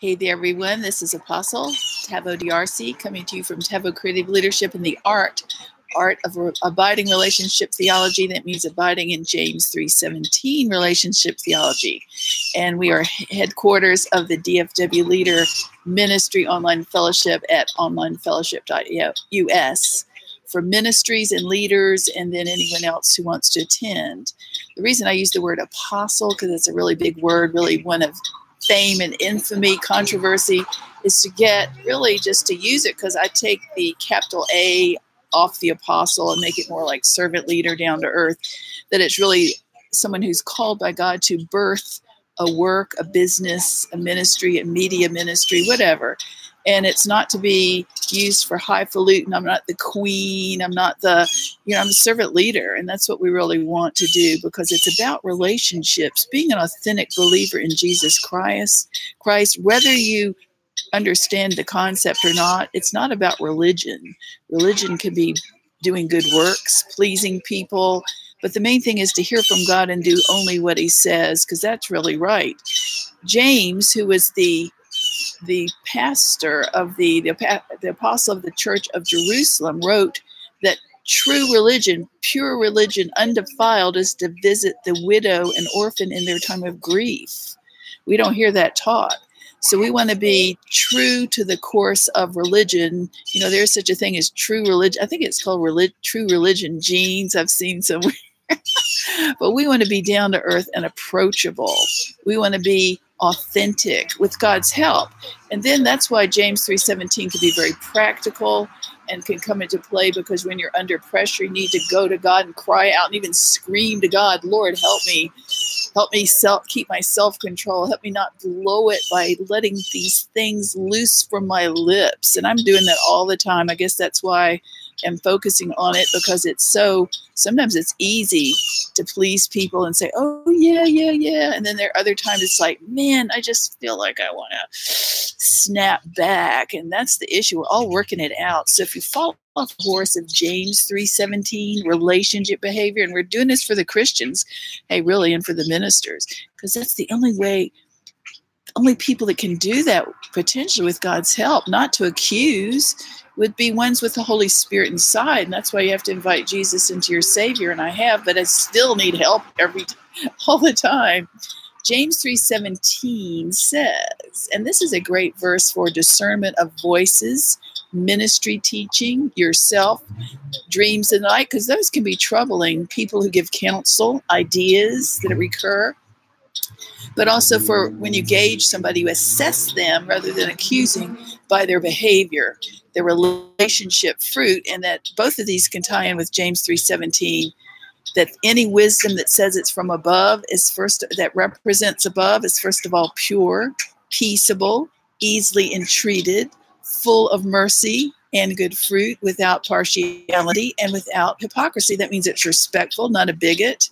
Hey there, everyone. This is Apostle Taveau DRC coming to you from Taveau Creative Leadership in the Art art of abiding relationship theology. That means abiding in james 3.17 relationship theology. And we are headquarters of the dfw leader ministry online fellowship at onlinefellowship.us for ministries and leaders and then anyone else who wants to attend. The reason i use the word apostle because it's a really big word really one of fame and infamy, controversy, is to get really just to use it because I take the capital A off the apostle and make it more like servant leader down to earth. That it's really someone who's called by God to birth a work, a business, a ministry, a media ministry, whatever and it's not to be used for highfalutin. I'm not the queen. I'm not the, you know, I'm a servant leader, and that's what we really want to do because it's about relationships. Being an authentic believer in Jesus Christ, Christ, whether you understand the concept or not, it's not about religion. Religion can be doing good works, pleasing people. But the main thing is to hear from God and do only what He says, because that's really right. James, who was the the pastor of the, the, the apostle of the church of Jerusalem wrote that true religion, pure religion, undefiled, is to visit the widow and orphan in their time of grief. We don't hear that taught. So we want to be true to the course of religion. You know, there's such a thing as true religion. I think it's called relig- true religion jeans. I've seen somewhere. but we want to be down to earth and approachable. We want to be authentic with God's help. And then that's why James 3:17 can be very practical and can come into play because when you're under pressure you need to go to God and cry out and even scream to God, "Lord, help me. Help me self keep my self-control. Help me not blow it by letting these things loose from my lips." And I'm doing that all the time. I guess that's why am focusing on it because it's so sometimes it's easy to please people and say, oh, yeah, yeah, yeah. And then there are other times it's like, man, I just feel like I want to snap back. And that's the issue. We're all working it out. So if you follow the horse of James 3:17 relationship behavior and we're doing this for the Christians hey really and for the ministers because that's the only way only people that can do that potentially with God's help not to accuse would be ones with the Holy Spirit inside. And that's why you have to invite Jesus into your Savior. And I have, but I still need help every all the time. James 3:17 says, and this is a great verse for discernment of voices, ministry teaching, yourself, dreams and night, because those can be troubling. People who give counsel, ideas that recur but also for when you gauge somebody, you assess them rather than accusing by their behavior their relationship fruit, and that both of these can tie in with James 3:17 that any wisdom that says it's from above is first that represents above is first of all pure, peaceable, easily entreated, full of mercy and good fruit, without partiality and without hypocrisy. That means it's respectful, not a bigot,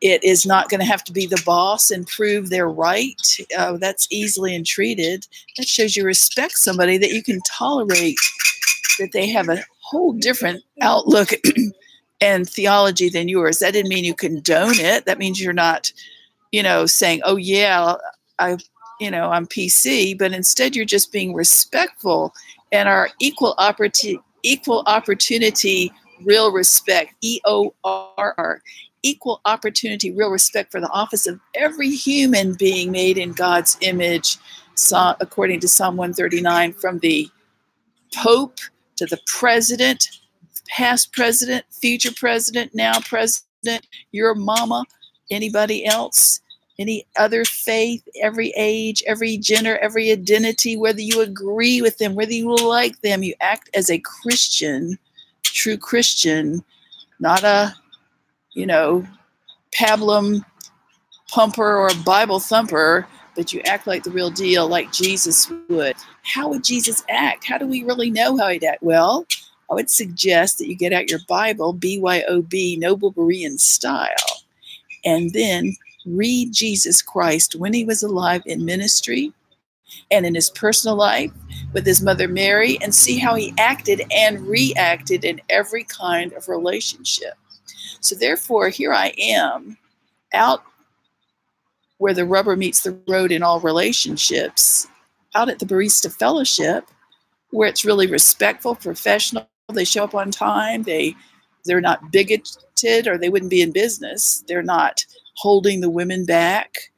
it is not going to have to be the boss and prove they're right. Uh, that's easily entreated. That shows you respect somebody that you can tolerate that they have a whole different outlook and theology than yours. That didn't mean you condone it. That means you're not, you know, saying, "Oh yeah, I, you know, I'm PC," but instead you're just being respectful and our equal opportunity, equal opportunity, real respect, E O R R equal opportunity, real respect for the office of every human being made in God's image, according to Psalm 139, from the Pope to the president, past president, future president, now president, your mama, anybody else, any other faith, every age, every gender, every identity, whether you agree with them, whether you like them, you act as a Christian, true Christian, not a you know, pablum pumper or Bible thumper, but you act like the real deal, like Jesus would. How would Jesus act? How do we really know how he'd act? Well, I would suggest that you get out your Bible, BYOB, Noble Berean style, and then read Jesus Christ when he was alive in ministry and in his personal life with his mother Mary and see how he acted and reacted in every kind of relationship. So therefore, here I am out where the rubber meets the road in all relationships, out at the Barista Fellowship, where it's really respectful, professional. They show up on time. They they're not bigoted or they wouldn't be in business. They're not holding the women back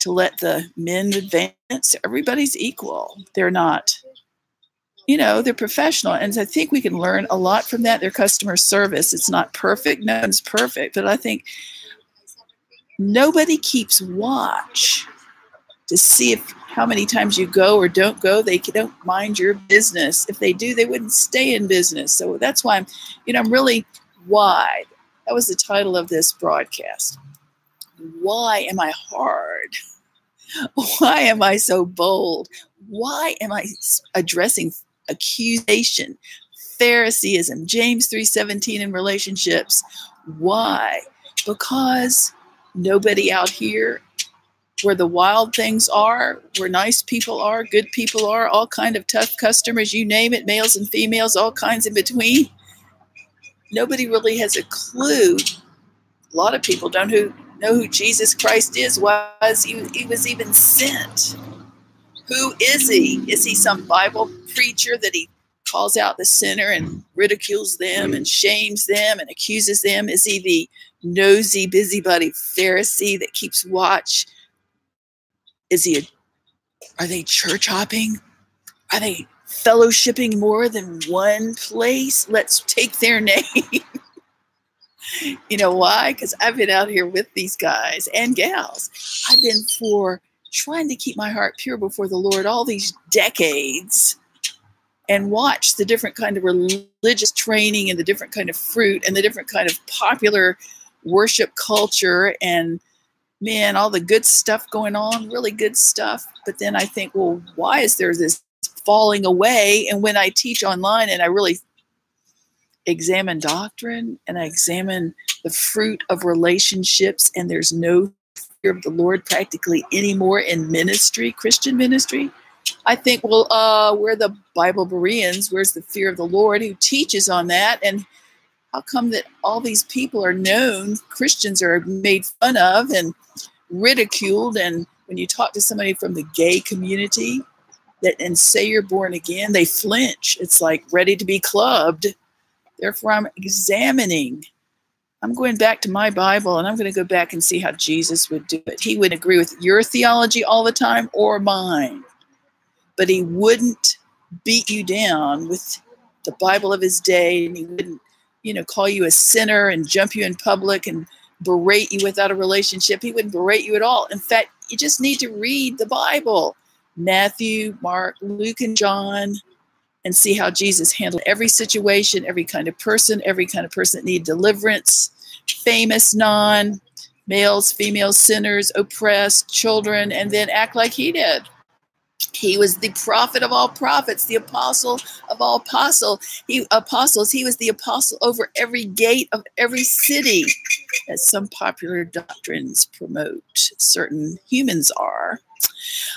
to let the men advance. Everybody's equal. They're not, you know, they're professional. And I think we can learn a lot from that. Their customer service, it's not perfect. No one's perfect. But I think nobody keeps watch to see if how many times you go or don't go. They don't mind your business. If they do, they wouldn't stay in business. So that's why I'm, you know, I'm really why. That was the title of this broadcast. Why am I hard? Why am I so bold? Why am I addressing accusation, Phariseeism, James 3:17 in relationships? Why? Because nobody out here where the wild things are, where nice people are, good people are, all kind of tough customers, you name it, males and females, all kinds in between. Nobody really has a clue. A lot of people don't who know who Jesus Christ is, was he, he was even sent. Who is he? Is he some Bible preacher that he calls out the sinner and ridicules them and shames them and accuses them? Is he the nosy, busybody Pharisee that keeps watch? Is he a, are they church hopping? Are they fellowshipping more than one place? Let's take their name. you know why? Because I've been out here with these guys and gals. I've been for trying to keep my heart pure before the Lord all these decades and watch the different kind of religious training and the different kind of fruit and the different kind of popular worship culture and man all the good stuff going on really good stuff. But then i think well why is there this falling away? And when i teach online and i really examine doctrine and I examine the fruit of relationships, and there's no of the Lord practically anymore in ministry, Christian ministry. I think, well, uh, we're the Bible Bereans. Where's the fear of the Lord who teaches on that? And how come that all these people are known, Christians are made fun of and ridiculed? And when you talk to somebody from the gay community that and say you're born again, they flinch. It's like ready to be clubbed Therefore, I'm examining. I'm going back to my Bible and I'm going to go back and see how Jesus would do it. He would agree with your theology all the time or mine, but he wouldn't beat you down with the Bible of his day and he wouldn't, you know, call you a sinner and jump you in public and berate you without a relationship. He wouldn't berate you at all. In fact, you just need to read the Bible Matthew, Mark, Luke, and John and see how Jesus handled every situation, every kind of person, every kind of person that needed deliverance, famous, non, males, females, sinners, oppressed, children, and then act like he did. He was the prophet of all prophets, the apostle of all apostle. He apostles. He was the apostle over every gate of every city, as some popular doctrines promote. Certain humans are.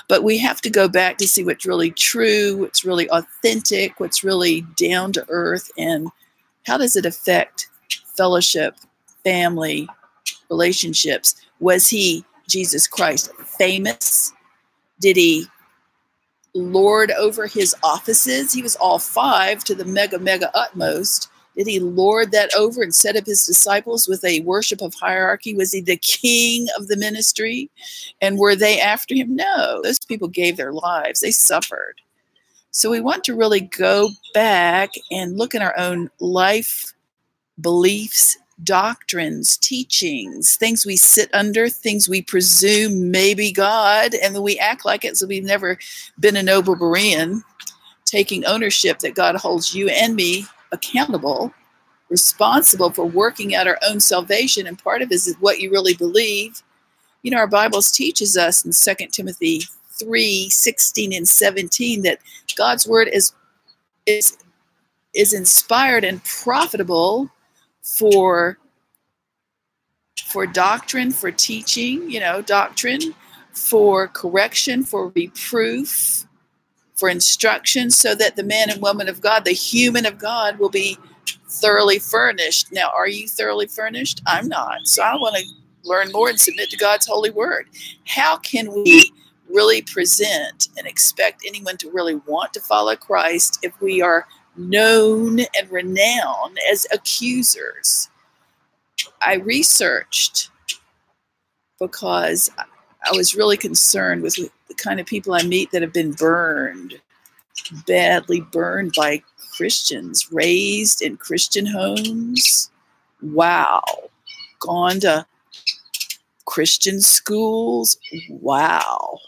But we have to go back to see what's really true, what's really authentic, what's really down to earth, and how does it affect fellowship, family, relationships? Was he, Jesus Christ, famous? Did he lord over his offices? He was all five to the mega, mega utmost. Did he lord that over and set up his disciples with a worship of hierarchy? Was he the king of the ministry? And were they after him? No, those people gave their lives, they suffered. So we want to really go back and look at our own life, beliefs, doctrines, teachings, things we sit under, things we presume maybe God, and then we act like it so we've never been a noble Berean, taking ownership that God holds you and me accountable, responsible for working out our own salvation. And part of it is what you really believe. You know, our Bibles teaches us in 2 Timothy 3 16 and 17 that God's word is is is inspired and profitable for for doctrine, for teaching, you know, doctrine, for correction, for reproof, for instruction so that the man and woman of God, the human of God, will be thoroughly furnished. Now, are you thoroughly furnished? I'm not. So I want to learn more and submit to God's holy word. How can we really present and expect anyone to really want to follow Christ if we are known and renowned as accusers? I researched because I was really concerned with the kind of people I meet that have been burned, badly burned by Christians, raised in Christian homes. Wow. Gone to Christian schools. Wow.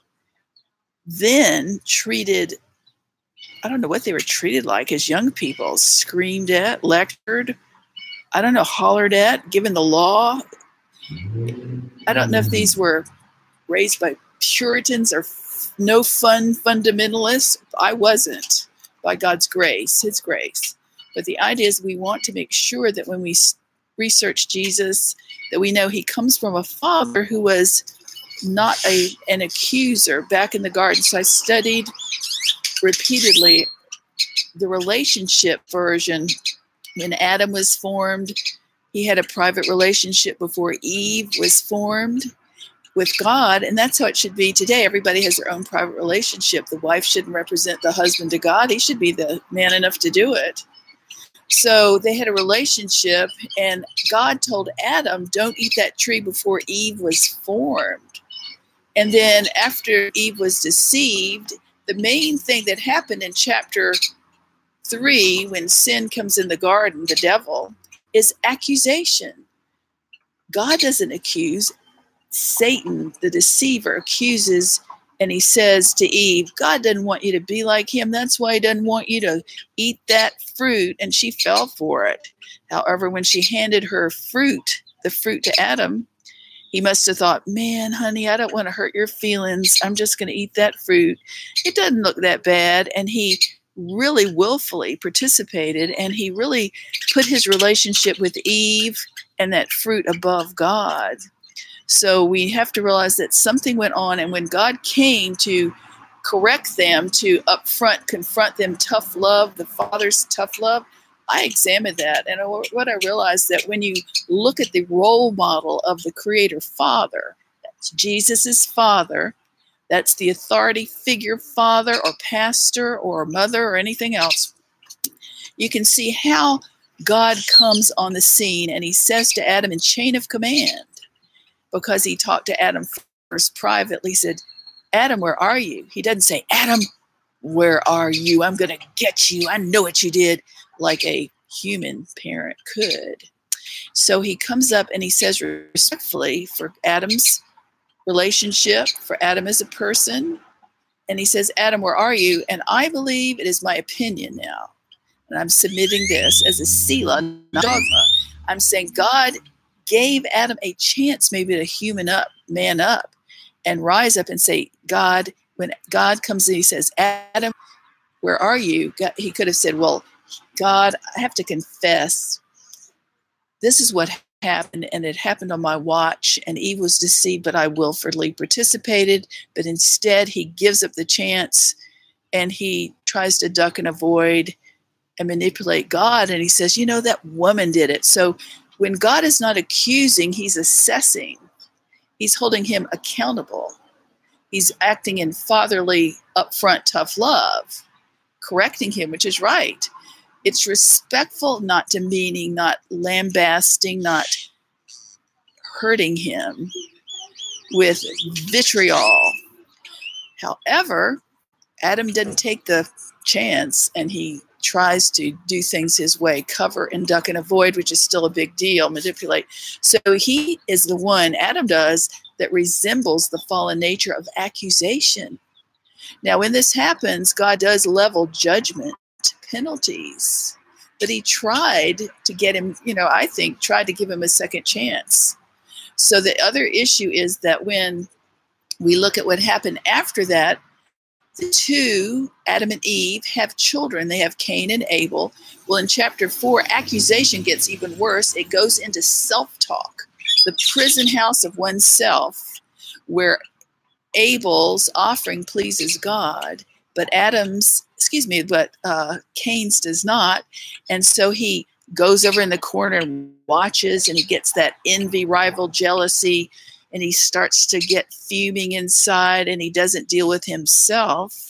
Then treated, I don't know what they were treated like as young people, screamed at, lectured, I don't know, hollered at, given the law. I don't know if these were raised by Puritans or no fun fundamentalists. I wasn't by God's grace, His grace. But the idea is we want to make sure that when we research Jesus, that we know He comes from a father who was not a an accuser back in the garden. So I studied repeatedly the relationship version when Adam was formed. He had a private relationship before Eve was formed with God, and that's how it should be today. Everybody has their own private relationship. The wife shouldn't represent the husband to God, he should be the man enough to do it. So they had a relationship, and God told Adam, Don't eat that tree before Eve was formed. And then after Eve was deceived, the main thing that happened in chapter three, when sin comes in the garden, the devil, is accusation. God doesn't accuse, Satan, the deceiver, accuses and he says to Eve, God doesn't want you to be like him. That's why he doesn't want you to eat that fruit. And she fell for it. However, when she handed her fruit, the fruit to Adam, he must have thought, man, honey, I don't want to hurt your feelings. I'm just going to eat that fruit. It doesn't look that bad. And he really willfully participated and he really put his relationship with Eve and that fruit above God. So we have to realize that something went on, and when God came to correct them, to upfront confront them, tough love, the Father's tough love, I examined that, and what I realized that when you look at the role model of the Creator Father, that's Jesus's Father, that's the authority figure, father or pastor or mother or anything else. You can see how God comes on the scene and he says to Adam in chain of command, because he talked to Adam first privately, said, Adam, where are you? He doesn't say, Adam, where are you? I'm going to get you. I know what you did, like a human parent could. So he comes up and he says respectfully for Adam's relationship, for Adam as a person. And he says, Adam, where are you? And I believe it is my opinion now. And I'm submitting this as a not dogma. I'm saying God gave Adam a chance maybe to human up, man up, and rise up and say, God, when God comes in, he says, Adam, where are you? He could have said, Well, God, I have to confess, this is what happened, and it happened on my watch, and Eve was deceived, but I willfully participated. But instead, he gives up the chance and he tries to duck and avoid and manipulate God. And he says, You know, that woman did it. So when God is not accusing, he's assessing, he's holding him accountable. He's acting in fatherly, upfront, tough love, correcting him, which is right. It's respectful, not demeaning, not lambasting, not hurting him with vitriol. However, Adam didn't take the chance and he tries to do things his way, cover and duck and avoid, which is still a big deal, manipulate. So he is the one, Adam does, that resembles the fallen nature of accusation. Now, when this happens, God does level judgment, penalties. But he tried to get him, you know, I think, tried to give him a second chance. So the other issue is that when we look at what happened after that, the two, Adam and Eve, have children. They have Cain and Abel. Well, in chapter four, accusation gets even worse. It goes into self talk, the prison house of oneself, where Abel's offering pleases God, but Adam's, excuse me, but uh, Cain's does not. And so he goes over in the corner and watches, and he gets that envy, rival, jealousy, and he starts to get fuming inside, and he doesn't deal with himself.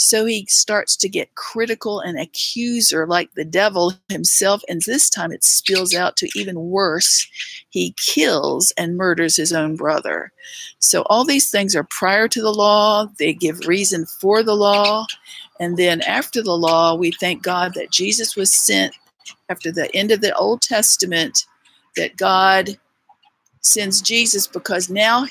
So he starts to get critical and accuser like the devil himself. And this time it spills out to even worse. He kills and murders his own brother. So all these things are prior to the law, they give reason for the law. And then after the law, we thank God that Jesus was sent after the end of the Old Testament, that God sends Jesus because now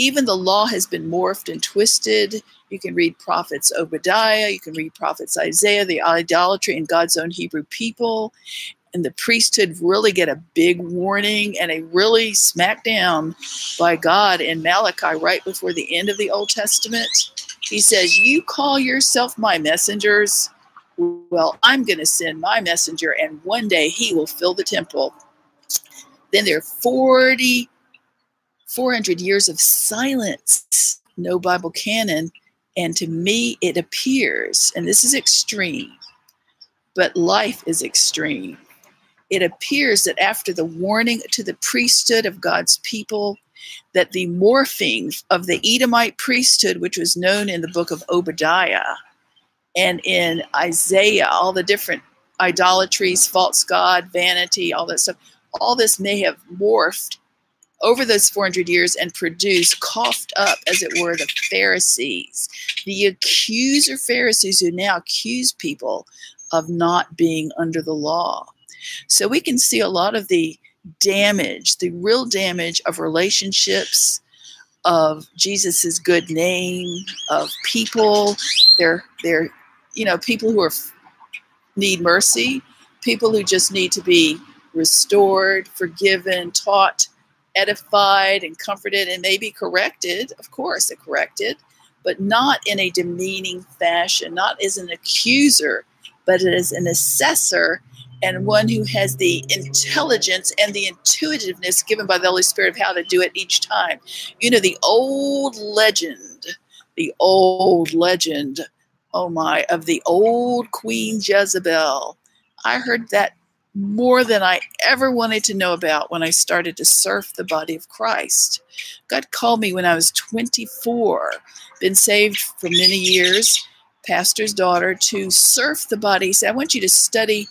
even the law has been morphed and twisted. You can read prophets Obadiah, you can read prophets Isaiah, the idolatry in God's own Hebrew people. And the priesthood really get a big warning and a really smackdown by God in Malachi right before the end of the Old Testament. He says, You call yourself my messengers. Well, I'm going to send my messenger, and one day he will fill the temple. Then there are 40 400 years of silence, no Bible canon. And to me, it appears, and this is extreme, but life is extreme. It appears that after the warning to the priesthood of God's people, that the morphing of the Edomite priesthood, which was known in the book of Obadiah and in Isaiah, all the different idolatries, false god, vanity, all that stuff, all this may have morphed over those 400 years and produced, coughed up, as it were, the Pharisees, the accuser Pharisees who now accuse people of not being under the law. So we can see a lot of the damage, the real damage of relationships, of Jesus's good name, of people. They're they're you know people who are need mercy, people who just need to be restored, forgiven, taught edified and comforted and maybe corrected. Of course, it corrected, but not in a demeaning fashion, not as an accuser, but as an assessor and one who has the intelligence and the intuitiveness given by the Holy Spirit of how to do it each time. You know, the old legend, the old legend, oh my, of the old Queen Jezebel. I heard that more than I ever wanted to know about when I started to surf the body of Christ. God called me when I was 24, been saved for many years, pastor's daughter, to surf the body. He said, I want you to study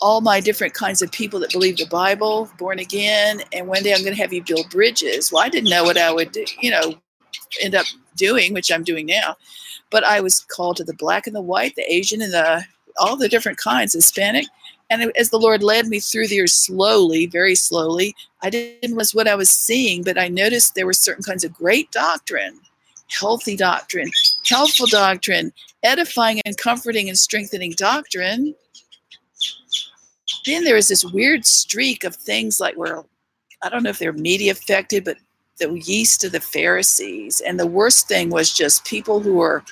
all my different kinds of people that believe the Bible, born again, and one day I'm going to have you build bridges. Well, I didn't know what I would, you know, end up doing, which I'm doing now. But I was called to the black and the white, the Asian and the all the different kinds, Hispanic, and as the Lord led me through there slowly, very slowly, I didn't was what I was seeing, but I noticed there were certain kinds of great doctrine, healthy doctrine, helpful doctrine, edifying and comforting and strengthening doctrine. Then there was this weird streak of things like where I don't know if they're media affected, but the yeast of the Pharisees. And the worst thing was just people who were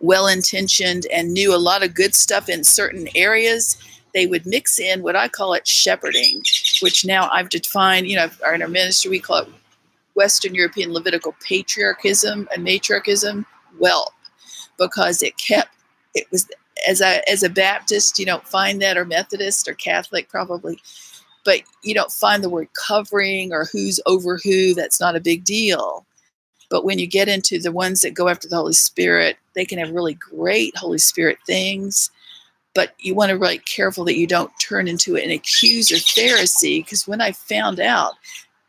well intentioned and knew a lot of good stuff in certain areas they would mix in what I call it shepherding, which now I've defined, you know, in our ministry, we call it Western European Levitical patriarchism and matriarchism, well, because it kept, it was, as a, as a Baptist, you don't find that, or Methodist or Catholic probably, but you don't find the word covering or who's over who. That's not a big deal. But when you get into the ones that go after the Holy Spirit, they can have really great Holy Spirit things but you want to really careful that you don't turn into an accuser Pharisee. Because when I found out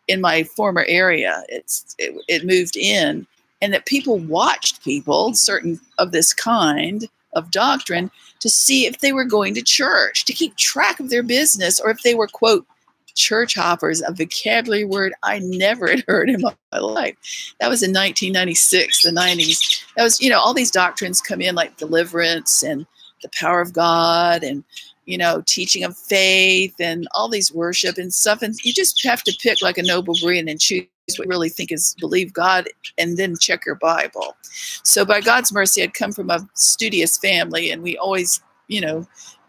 in my former area, it's it, it moved in, and that people watched people, certain of this kind of doctrine, to see if they were going to church, to keep track of their business, or if they were quote church hoppers, a vocabulary word I never had heard in my life. That was in 1996, the 90s. That was, you know, all these doctrines come in like deliverance and the power of God and you know teaching of faith and all these worship and stuff and you just have to pick like a noble Berean and choose what you really think is believe God and then check your Bible. So by God's mercy I'd come from a studious family and we always you know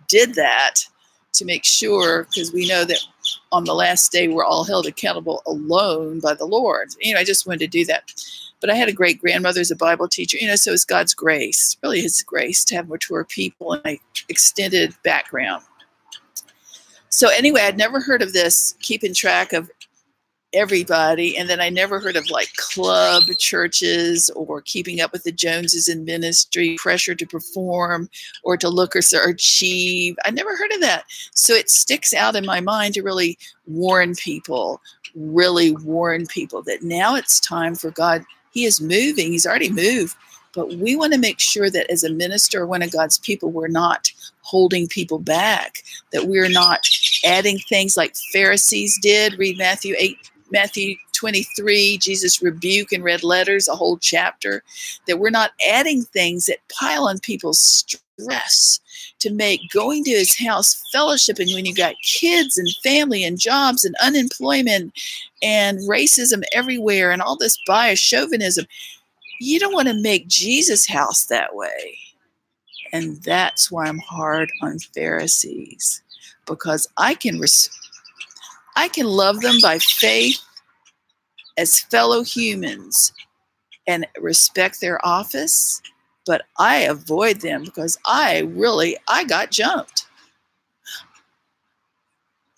did that to make sure because we know that on the last day we're all held accountable alone by the Lord. You know I just wanted to do that. But I had a great grandmother as a Bible teacher, you know, so it's God's grace, really His grace to have mature people and a extended background. So anyway, I'd never heard of this keeping track of everybody. And then I never heard of like club churches or keeping up with the Joneses in ministry, pressure to perform or to look or achieve. I never heard of that. So it sticks out in my mind to really warn people, really warn people that now it's time for God. He is moving, He's already moved. But we want to make sure that as a minister or one of God's people, we're not holding people back, that we're not adding things like Pharisees did. Read Matthew 8, Matthew 23, Jesus rebuke in red letters, a whole chapter, that we're not adding things that pile on people's stress to make going to his house fellowshipping when you got kids and family and jobs and unemployment and racism everywhere and all this bias chauvinism. You don't want to make Jesus' house that way. And that's why I'm hard on Pharisees because I can res- I can love them by faith as fellow humans and respect their office, but I avoid them because I really I got jumped.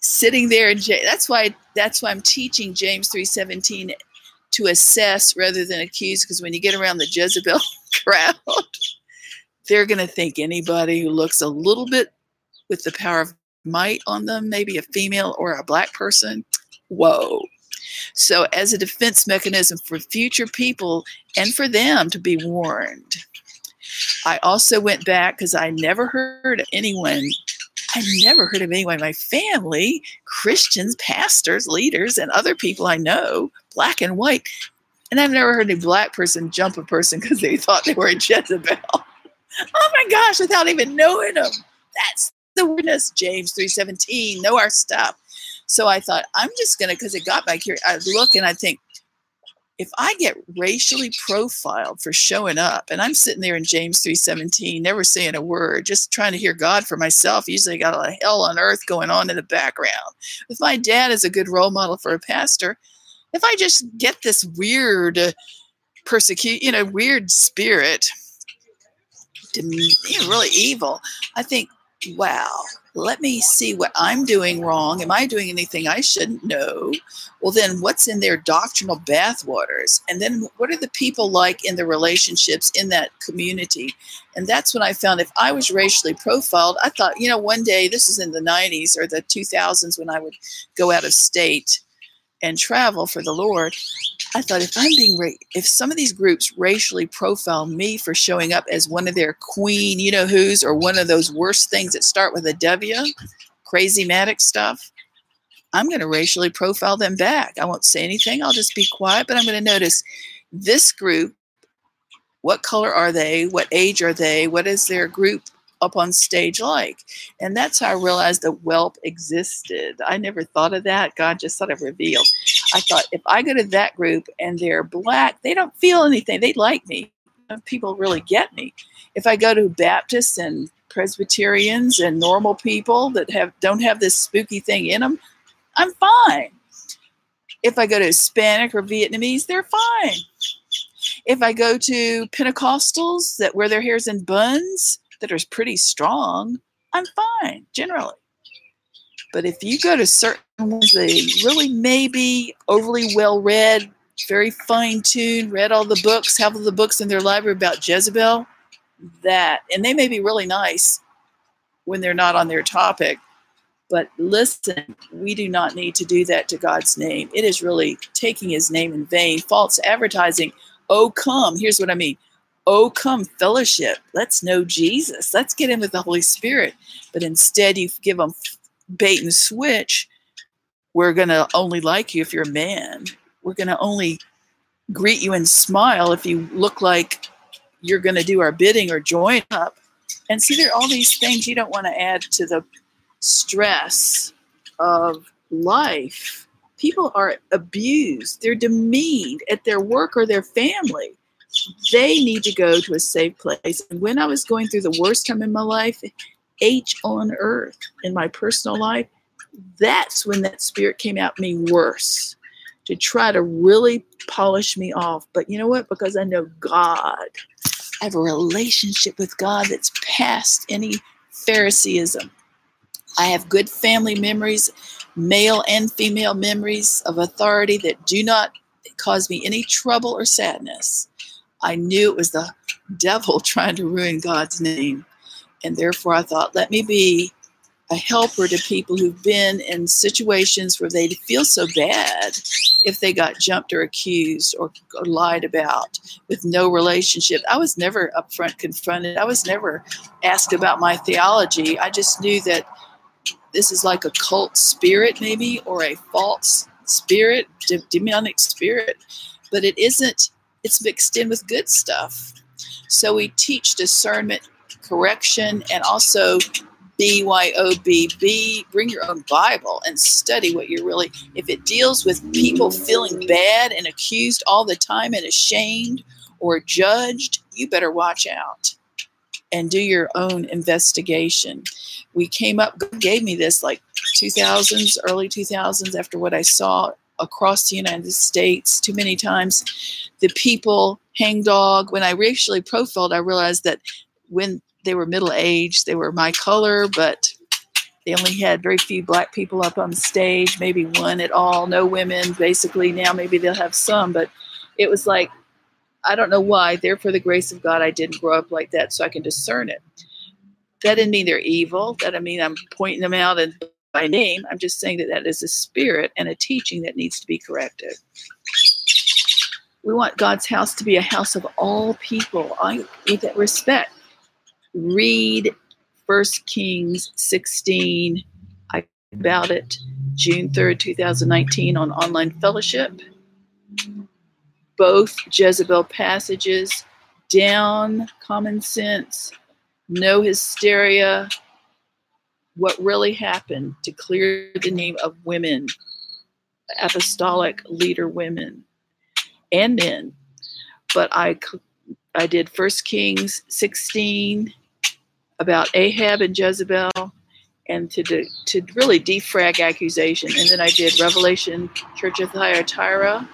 Sitting there and that's why that's why I'm teaching James 3:17 to assess rather than accuse because when you get around the Jezebel crowd, they're going to think anybody who looks a little bit with the power of might on them, maybe a female or a black person, whoa. So, as a defense mechanism for future people and for them to be warned, I also went back because I never heard of anyone, I never heard of anyone my family, Christians, pastors, leaders, and other people I know, black and white. And I've never heard a black person jump a person because they thought they were a Jezebel. oh my gosh, without even knowing them. That's the witness, James 3.17, know our stuff. So I thought, I'm just going to, because it got back here, I look and I think, if I get racially profiled for showing up, and I'm sitting there in James 3:17, never saying a word, just trying to hear God for myself, usually got a hell on earth going on in the background. If my dad is a good role model for a pastor, if I just get this weird uh, persecute, you know, weird spirit, really evil, I think, wow, let me see what I'm doing wrong. Am I doing anything I shouldn't know? Well, then what's in their doctrinal bathwaters? And then what are the people like in the relationships in that community? And that's when I found if I was racially profiled, I thought, you know, one day, this is in the 90s or the 2000s when I would go out of state and travel for the Lord, I thought if I'm being ra- if some of these groups racially profile me for showing up as one of their queen, you know who's, or one of those worst things that start with a W, crazy matic stuff, I'm going to racially profile them back. I won't say anything. I'll just be quiet, but I'm going to notice this group. What color are they? What age are they? What is their group up on stage like. And that's how I realized that whelp existed. I never thought of that. God just sort of revealed. I thought if I go to that group and they're black, they don't feel anything. They like me. People really get me. If I go to Baptists and Presbyterians and normal people that have don't have this spooky thing in them, I'm fine. If I go to Hispanic or Vietnamese, they're fine. If I go to Pentecostals that wear their hairs in buns, that are pretty strong, I'm fine generally. But if you go to certain ones that really may be overly well read, very fine tuned, read all the books, have all the books in their library about Jezebel, that, and they may be really nice when they're not on their topic. But listen, we do not need to do that to God's name. It is really taking his name in vain. False advertising. Oh, come. Here's what I mean oh, come fellowship. Let's know Jesus. Let's get in with the Holy Spirit. But instead, you give them bait and switch. We're going to only like you if you're a man. We're going to only greet you and smile if you look like you're going to do our bidding or join up. And see, there are all these things you don't want to add to the stress of life. People are abused, they're demeaned at their work or their family they need to go to a safe place. And when I was going through the worst time in my life, H on earth in my personal life, that's when that spirit came out me worse to try to really polish me off. But you know what? Because I know God, I have a relationship with God that's past any Phariseeism. I have good family memories, male and female memories of authority that do not cause me any trouble or sadness. I knew it was the devil trying to ruin God's name. And therefore, I thought, let me be a helper to people who've been in situations where they feel so bad if they got jumped or accused or, or lied about with no relationship. I was never upfront confronted. I was never asked about my theology. I just knew that this is like a cult spirit, maybe, or a false spirit, de- demonic spirit, but it isn't, it's mixed in with good stuff. So we teach discernment, correction, and also BYOB. bring your own Bible and study what you're really, if it deals with people feeling bad and accused all the time and ashamed or judged, you better watch out and do your own investigation. We came up, gave me this like 2000s, early 2000s, after what I saw across the United States too many times. The people hang dog. When I racially profiled, I realized that when they were middle aged. They were my color, but they only had very few black people up on stage, maybe one at all, no women. Basically, now maybe they'll have some, but it was like, I don't know why. Therefore, the grace of God, I didn't grow up like that, so I can discern it. That didn't mean they're evil. That didn't mean I'm pointing them out and by name. I'm just saying that that is a spirit and a teaching that needs to be corrected. We want God's house to be a house of all people, I, with that respect read 1 Kings 16. I about it June 3rd, 2019 on online fellowship. Both Jezebel passages, down common sense, no hysteria. What really happened to clear the name of women, apostolic leader women and men. But I I did First Kings 16 about Ahab and Jezebel and to, de, to really defrag accusation. And then I did Revelation Church of Thyatira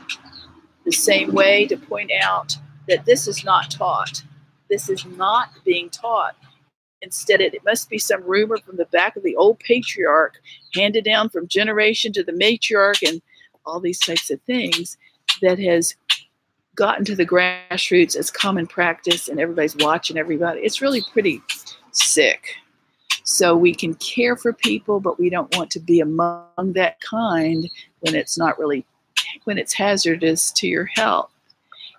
the same way to point out that this is not taught. This is not being taught. Instead, it, must be some rumor from the back of the old patriarch, handed down from generation to the matriarch, and all these types of things that has gotten to the grassroots as common practice, and everybody's watching everybody. It's really pretty sick. So we can care for people, but we don't want to be among that kind when it's not really, when it's hazardous to your health.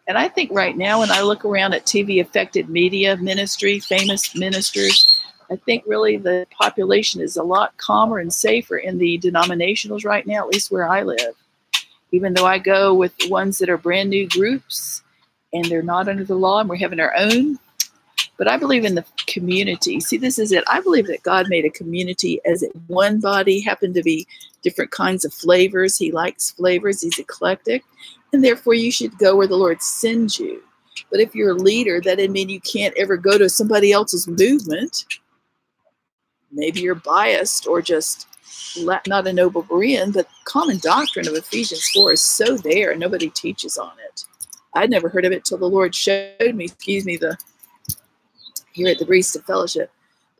And I think right now, when I look around at TV affected media ministry, famous ministers, I think really the population is a lot calmer and safer in the denominationals right now, at least where I live. Even though I go with ones that are brand new groups and they're not under the law and we're having our own but I believe in the community. See, this is it. I believe that God made a community as it one body happened to be different kinds of flavors. He likes flavors, he's eclectic, and therefore you should go where the Lord sends you. But if you're a leader, that doesn't mean you can't ever go to somebody else's movement. Maybe you're biased or just not a noble Berean, but the common doctrine of Ephesians 4 is so there and nobody teaches on it. I'd never heard of it till the Lord showed me, excuse me, the here at the Barista Fellowship.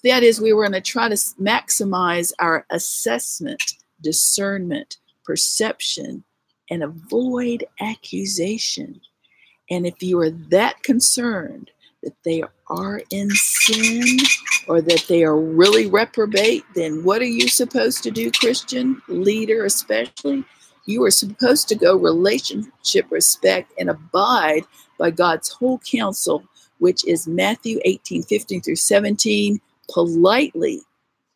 The idea is we were going to try to maximize our assessment, discernment, perception, and avoid accusation. And if you are that concerned that they are in sin or that they are really reprobate, then what are you supposed to do, Christian leader, especially? You are supposed to go relationship respect and abide by God's whole counsel which is Matthew 18, 15 through 17, politely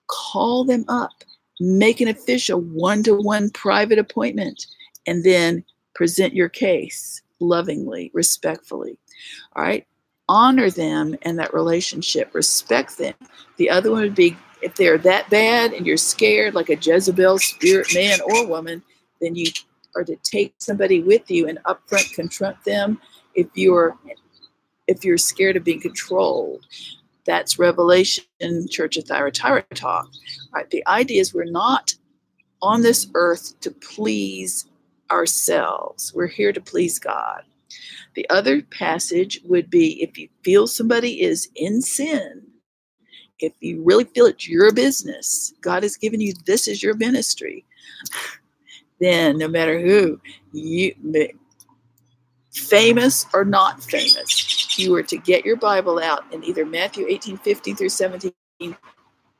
call them up, make an official one to one private appointment, and then present your case lovingly, respectfully. All right. Honor them and that relationship, respect them. The other one would be if they're that bad and you're scared, like a Jezebel spirit man or woman, then you are to take somebody with you and upfront confront them. If you're if you're scared of being controlled. That's Revelation Church of Thyatira talk. Right? The idea is we're not on this earth to please ourselves. We're here to please God. The other passage would be if you feel somebody is in sin if you really feel it's your business, God has given you this as your ministry, then no matter who, you famous or not famous, you are to get your Bible out in either Matthew 18, 15 through 17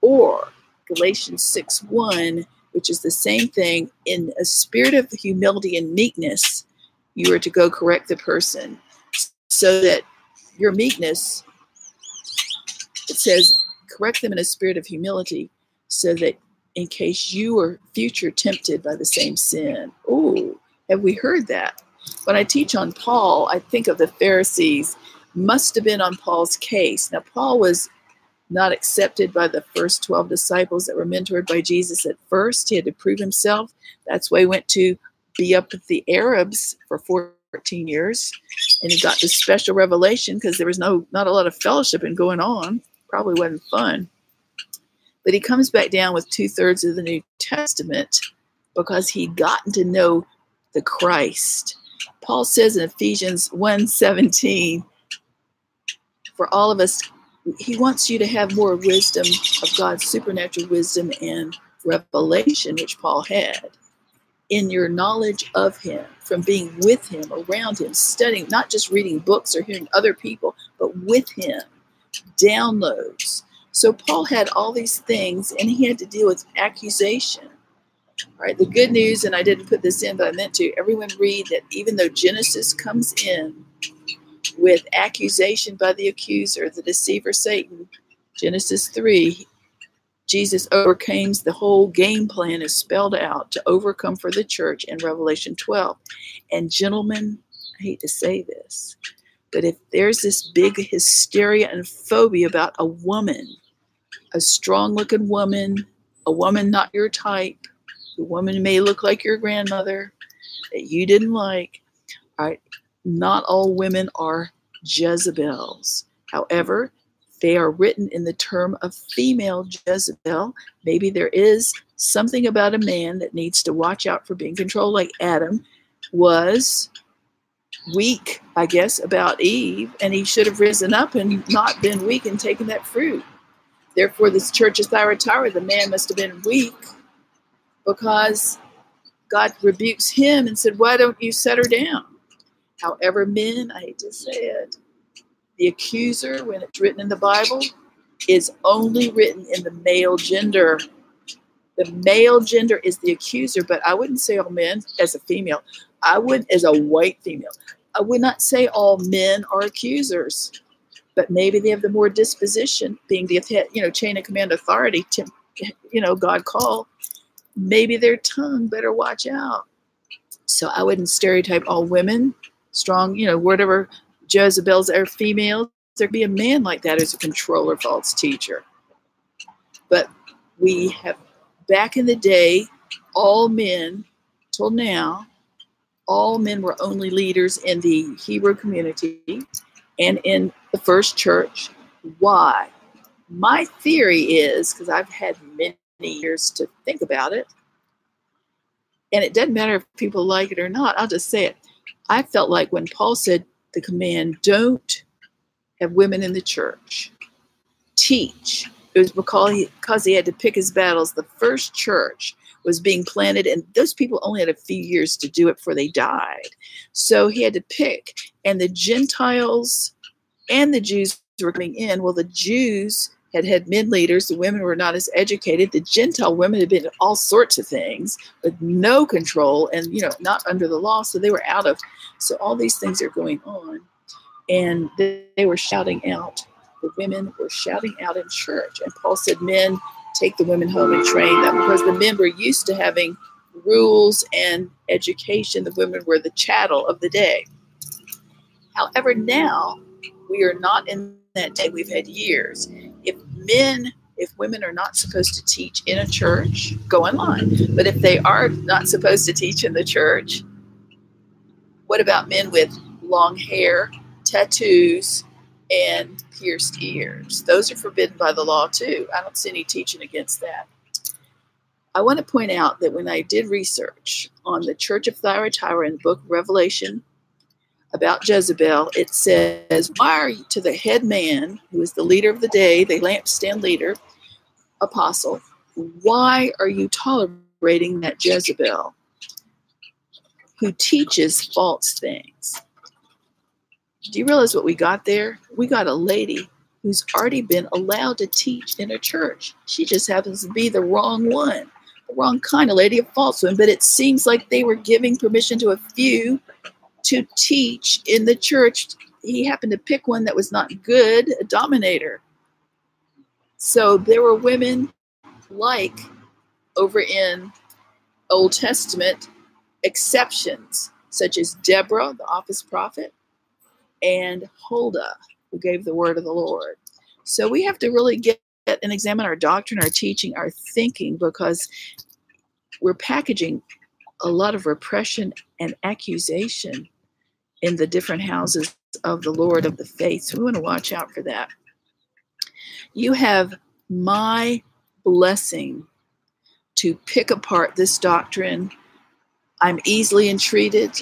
or Galatians 6, 1, which is the same thing in a spirit of humility and meekness, you are to go correct the person so that your meekness, it says, correct them in a spirit of humility so that in case you are future tempted by the same sin. Oh, have we heard that? When I teach on Paul, I think of the Pharisees must have been on Paul's case. Now, Paul was not accepted by the first 12 disciples that were mentored by Jesus at first. He had to prove himself. That's why he went to be up with the Arabs for 14 years. And he got this special revelation because there was no not a lot of fellowship and going on. Probably wasn't fun. But he comes back down with two thirds of the New Testament because he'd gotten to know the Christ. Paul says in Ephesians 1:17, for all of us, he wants you to have more wisdom of God's supernatural wisdom and revelation, which Paul had, in your knowledge of him, from being with him, around him, studying, not just reading books or hearing other people, but with him, downloads, so Paul had all these things and he had to deal with accusation. All right, the good news, and I didn't put this in, but I meant to, everyone read that even though Genesis comes in with accusation by the accuser, the deceiver Satan, Genesis 3, Jesus overcame the whole game plan is spelled out to overcome for the church in Revelation 12. And gentlemen, I hate to say this, but if there's this big hysteria and phobia about a woman a strong looking woman, a woman not your type, the woman may look like your grandmother that you didn't like. All right, not all women are Jezebels. However, they are written in the term of female Jezebel. Maybe there is something about a man that needs to watch out for being controlled, like Adam was weak, I guess, about Eve, and he should have risen up and not been weak and taken that fruit. Therefore, this church of Thyatira, the man must have been weak because God rebukes him and said, Why don't you set her down? However, men, I hate to say it, the accuser, when it's written in the Bible, is only written in the male gender. The male gender is the accuser, but I wouldn't say all men as a female. I would, as a white female, I would not say all men are accusers but maybe they have the more disposition, being the you know chain of command authority to you know God call. Maybe their tongue better watch out. So I wouldn't stereotype all women strong, you know, whatever Jezebels are females. There be a man like that as a controller, false teacher. But we have back in the day, all men till now, all men were only leaders in the Hebrew community and in the first church. Why? My theory is because I've had many years to think about it, and it doesn't matter if people like it or not, I'll just say it. I felt like when Paul said the command, don't have women in the church, teach, it was because he, because he had to pick his battles. The first church was being planted, and those people only had a few years to do it before they died. So he had to pick, and the Gentiles and the Jews were coming in. Well, the Jews had had men leaders. The women were not as educated. The Gentile women had been all sorts of things with no control and, you know, not under the law. So they were out of, so all these things are going on. And they, they were shouting out. The women were shouting out in church. And Paul said, men, take the women home and train them because the men were used to having rules and education. The women were the chattel of the day. However, now we are not in that day. We've had years. If men, if women are not supposed to teach in a church, go online. But if they are not supposed to teach in the church, what about men with long hair, tattoos, and pierced ears? Those are forbidden by the law too. I don't see any teaching against that. I want to point out that when I did research on the Church of Thyatira in the book Revelation, about Jezebel, it says, Why are you to the head man, who is the leader of the day, the lampstand leader, apostle, why are you tolerating that Jezebel who teaches false things? Do you realize what we got there? We got a lady who's already been allowed to teach in a church. She just happens to be the wrong one, the wrong kind of lady, a false one. But it seems like they were giving permission to a few to teach in the church. He happened to pick one that was not good, a dominator. So there were women like over in Old Testament exceptions, such as Deborah, the office prophet, and Huldah, who gave the word of the Lord. So we have to really get and examine our doctrine, our teaching, our thinking, because we're packaging a lot of repression and accusation in the different houses of the Lord of the faith. So we want to watch out for that. You have my blessing to pick apart this doctrine. I'm easily entreated.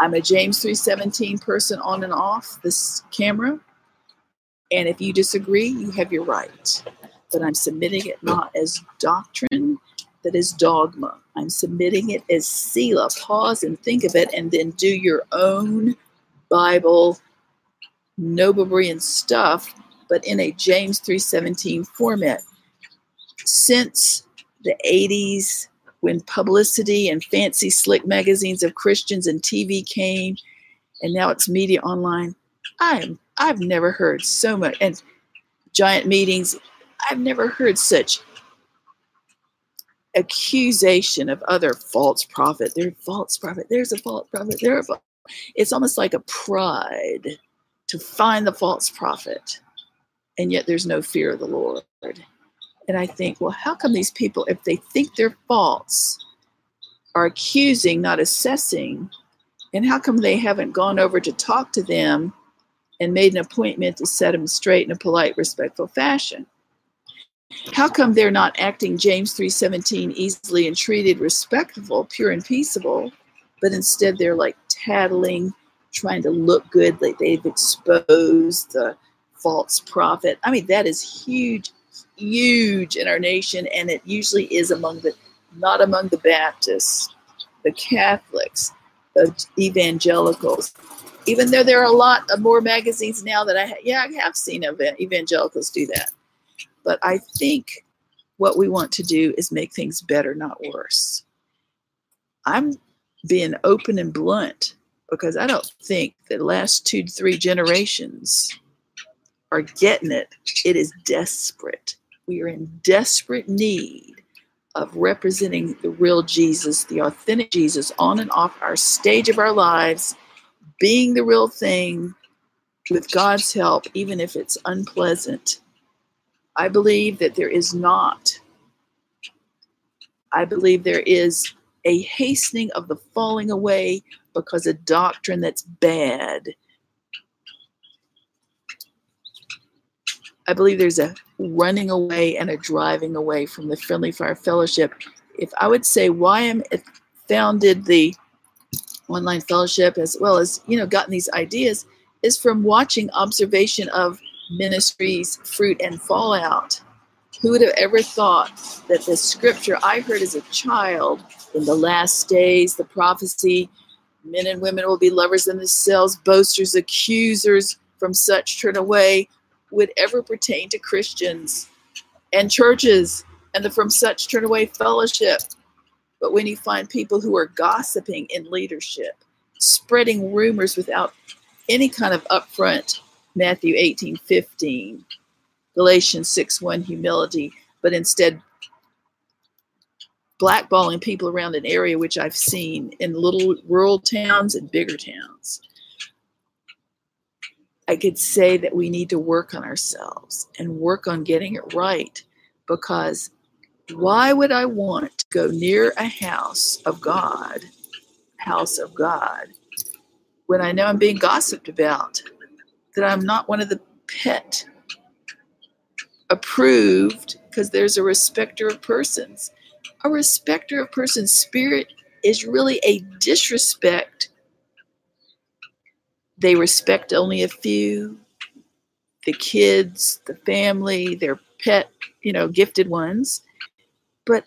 I'm a James 317 person on and off this camera. And if you disagree, you have your right. But I'm submitting it not as doctrine, that is dogma. I'm submitting it as Selah. Pause and think of it, and then do your own Bible, no Berean stuff, but in a James 3:17 format. Since the 80s, when publicity and fancy slick magazines of Christians and TV came, and now it's media online, I'm I've never heard so much and giant meetings. I've never heard such accusation of other false prophet. They're false prophet. There's a false prophet. There false. It's almost like a pride to find the false prophet, and yet there's no fear of the Lord. And I think, well, how come these people, if they think they're false, are accusing, not assessing? And how come they haven't gone over to talk to them and made an appointment to set them straight in a polite, respectful fashion? How come they're not acting James 3:17 easily entreated, respectful, pure and peaceable, but instead they're like tattling, trying to look good, like they've exposed the false prophet. I mean, that is huge, huge in our nation, and it usually is among the not among the Baptists, the Catholics, the evangelicals. Even though there are a lot of more magazines now that I ha- yeah I have seen evangelicals do that but I think what we want to do is make things better, not worse. I'm being open and blunt because I don't think the last two to three generations are getting it. It is desperate. We are in desperate need of representing the real Jesus, the authentic Jesus, on and off our stage of our lives, being the real thing with God's help, even if it's unpleasant. I believe that there is not. I believe there is a hastening of the falling away because a doctrine that's bad. I believe there's a running away and a driving away from the Friendly Fire Fellowship. If I would say why I'm founded the online fellowship as well as you know gotten these ideas is from watching observation of ministries, fruit, and fallout. Who would have ever thought that the scripture I heard as a child in the last days, the prophecy, men and women will be lovers in themselves, boasters, accusers, from such turn away, would ever pertain to Christians and churches and the from such turn away fellowship. But when you find people who are gossiping in leadership, spreading rumors without any kind of upfront Matthew 18, 15, Galatians 6, 1, humility, but instead blackballing people around an area which I've seen in little rural towns and bigger towns. I could say that we need to work on ourselves and work on getting it right because why would I want to go near a house of God, house of God, when I know I'm being gossiped about? That I'm not one of the pet approved because there's a respecter of persons. A respecter of persons' spirit is really a disrespect they respect only a few the kids, the family, their pet, you know, gifted ones. But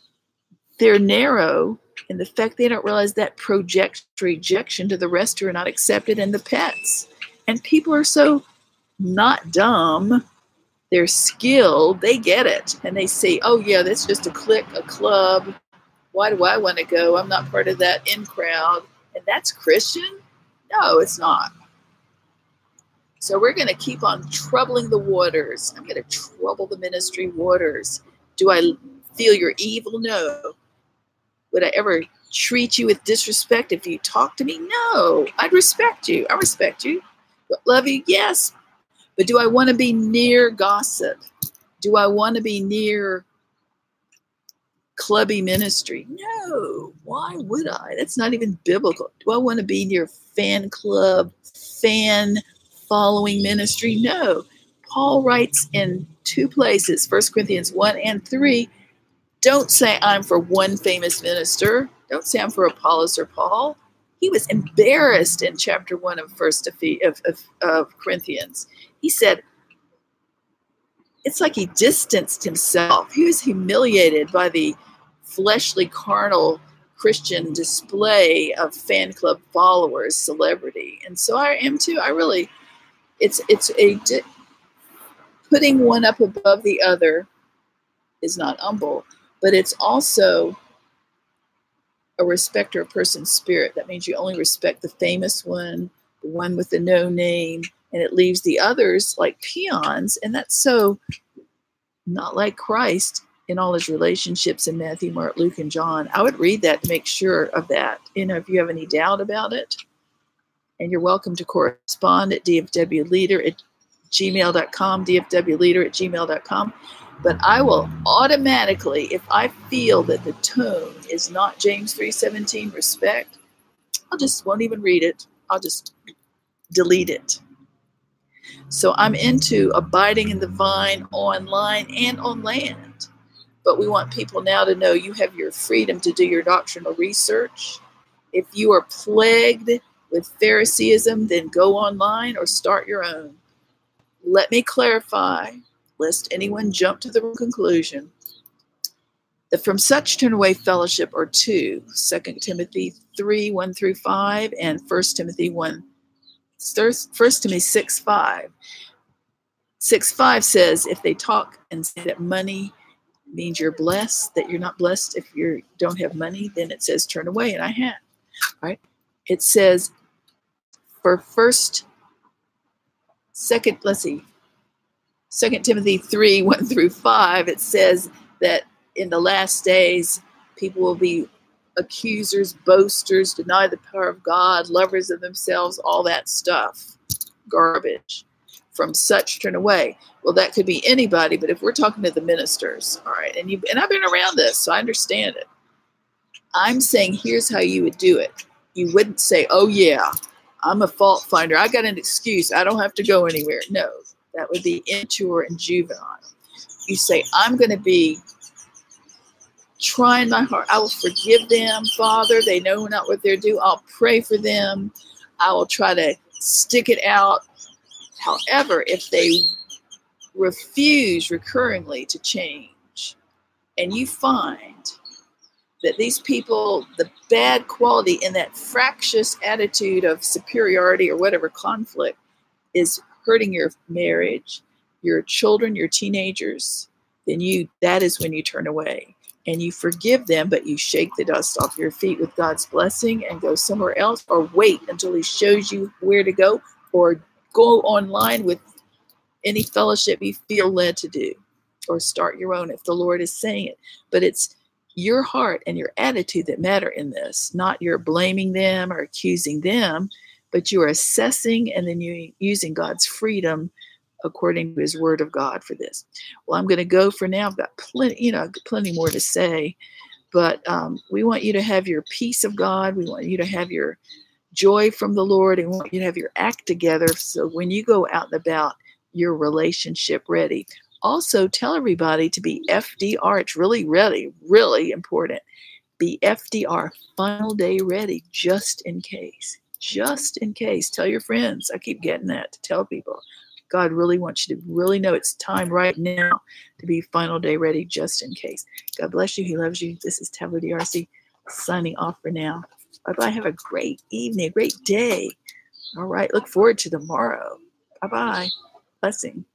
they're narrow in the fact they don't realize that projects rejection to the rest who are not accepted and the pets. And people are so not dumb. They're skilled. They get it. And they say, oh, yeah, that's just a clique, a club. Why do I want to go? I'm not part of that in crowd. And that's Christian? No, it's not. So we're going to keep on troubling the waters. I'm going to trouble the ministry waters. Do I feel your evil? No. Would I ever treat you with disrespect if you talk to me? No. I'd respect you. I respect you. Love you? Yes. But do I want to be near gossip? Do I want to be near clubby ministry? No. Why would I? That's not even biblical. Do I want to be near fan club, fan following ministry? No. Paul writes in two places, 1 Corinthians 1 and 3, don't say I'm for one famous minister. Don't say I'm for Apollos or Paul. He was embarrassed in chapter 1 of First of, of, of Corinthians. He said, it's like he distanced himself. He was humiliated by the fleshly, carnal Christian display of fan club followers, celebrity. And so I am too. I really it's it's a di- putting one up above the other is not humble, but it's also a respecter of person's spirit. That means you only respect the famous one, the one with the no name, and it leaves the others like peons. And that's so not like Christ in all his relationships in Matthew, Mark, Luke, and John. I would read that to make sure of that. You know, if you have any doubt about it, and you're welcome to correspond at dfwleader at gmail.com, dfwleader at gmail.com. But I will automatically, if I feel that the tone is not James 3.17 respect, I'll just won't even read it. I'll just delete it. So I'm into abiding in the vine online and on land. But we want people now to know you have your freedom to do your doctrinal research. If you are plagued with Phariseeism, then go online or start your own. Let me clarify, lest anyone jump to the conclusion, that from such turn away fellowship are two 2 Timothy 3 1 through 5 and 1 Timothy 1 1 Timothy 6 5. 6 5 says, if they talk and say that money means you're blessed, that you're not blessed if you don't have money, then it says turn away, and I have. Right? It says for first, second, let's see, Second Timothy 3 1 through 5, it says that in the last days, people will be accusers, boasters, deny the power of God, lovers of themselves, all that stuff. Garbage. From such turn away. Well, that could be anybody, but if we're talking to the ministers, all right, and you and I've been around this, so I understand it. I'm saying here's how you would do it. You wouldn't say, "Oh yeah, I'm a fault finder. I got an excuse. I don't have to go anywhere. No, that would be immature and juvenile. You say, I'm going to be trying my heart. I will forgive them, Father. They know not what they're doing. I'll pray for them. I will try to stick it out. However, if they refuse recurringly to change, and you find that these people, the bad quality in that fractious attitude of superiority or whatever conflict is hurting your marriage, your children, your teenagers, then you that is when you turn away and you forgive them, but you shake the dust off your feet with God's blessing and go somewhere else or wait until he shows you where to go or go online with any fellowship you feel led to do or start your own if the Lord is saying it. But it's your heart and your attitude that matter in this, not your blaming them or accusing them, but you are assessing and then you using God's freedom according to his word of God for this. Well, I'm going to go for now. I've got plenty, you know, plenty more to say, but um, we want you to have your peace of God. We want you to have your joy from the Lord and we want you to have your act together. So when you go out and about, your relationship ready. Also, tell everybody to be FDR. It's really, really, really important. Be FDR, final day ready, just in case. Just in case. Tell your friends. I keep getting that to tell people. God really wants you to really know it's time right now to be final day ready just in case. God bless you. He loves you. This is Taveau DRC signing off for now. Bye bye. Have a great evening, a great day. All right. Look forward to tomorrow. Bye bye. Blessing.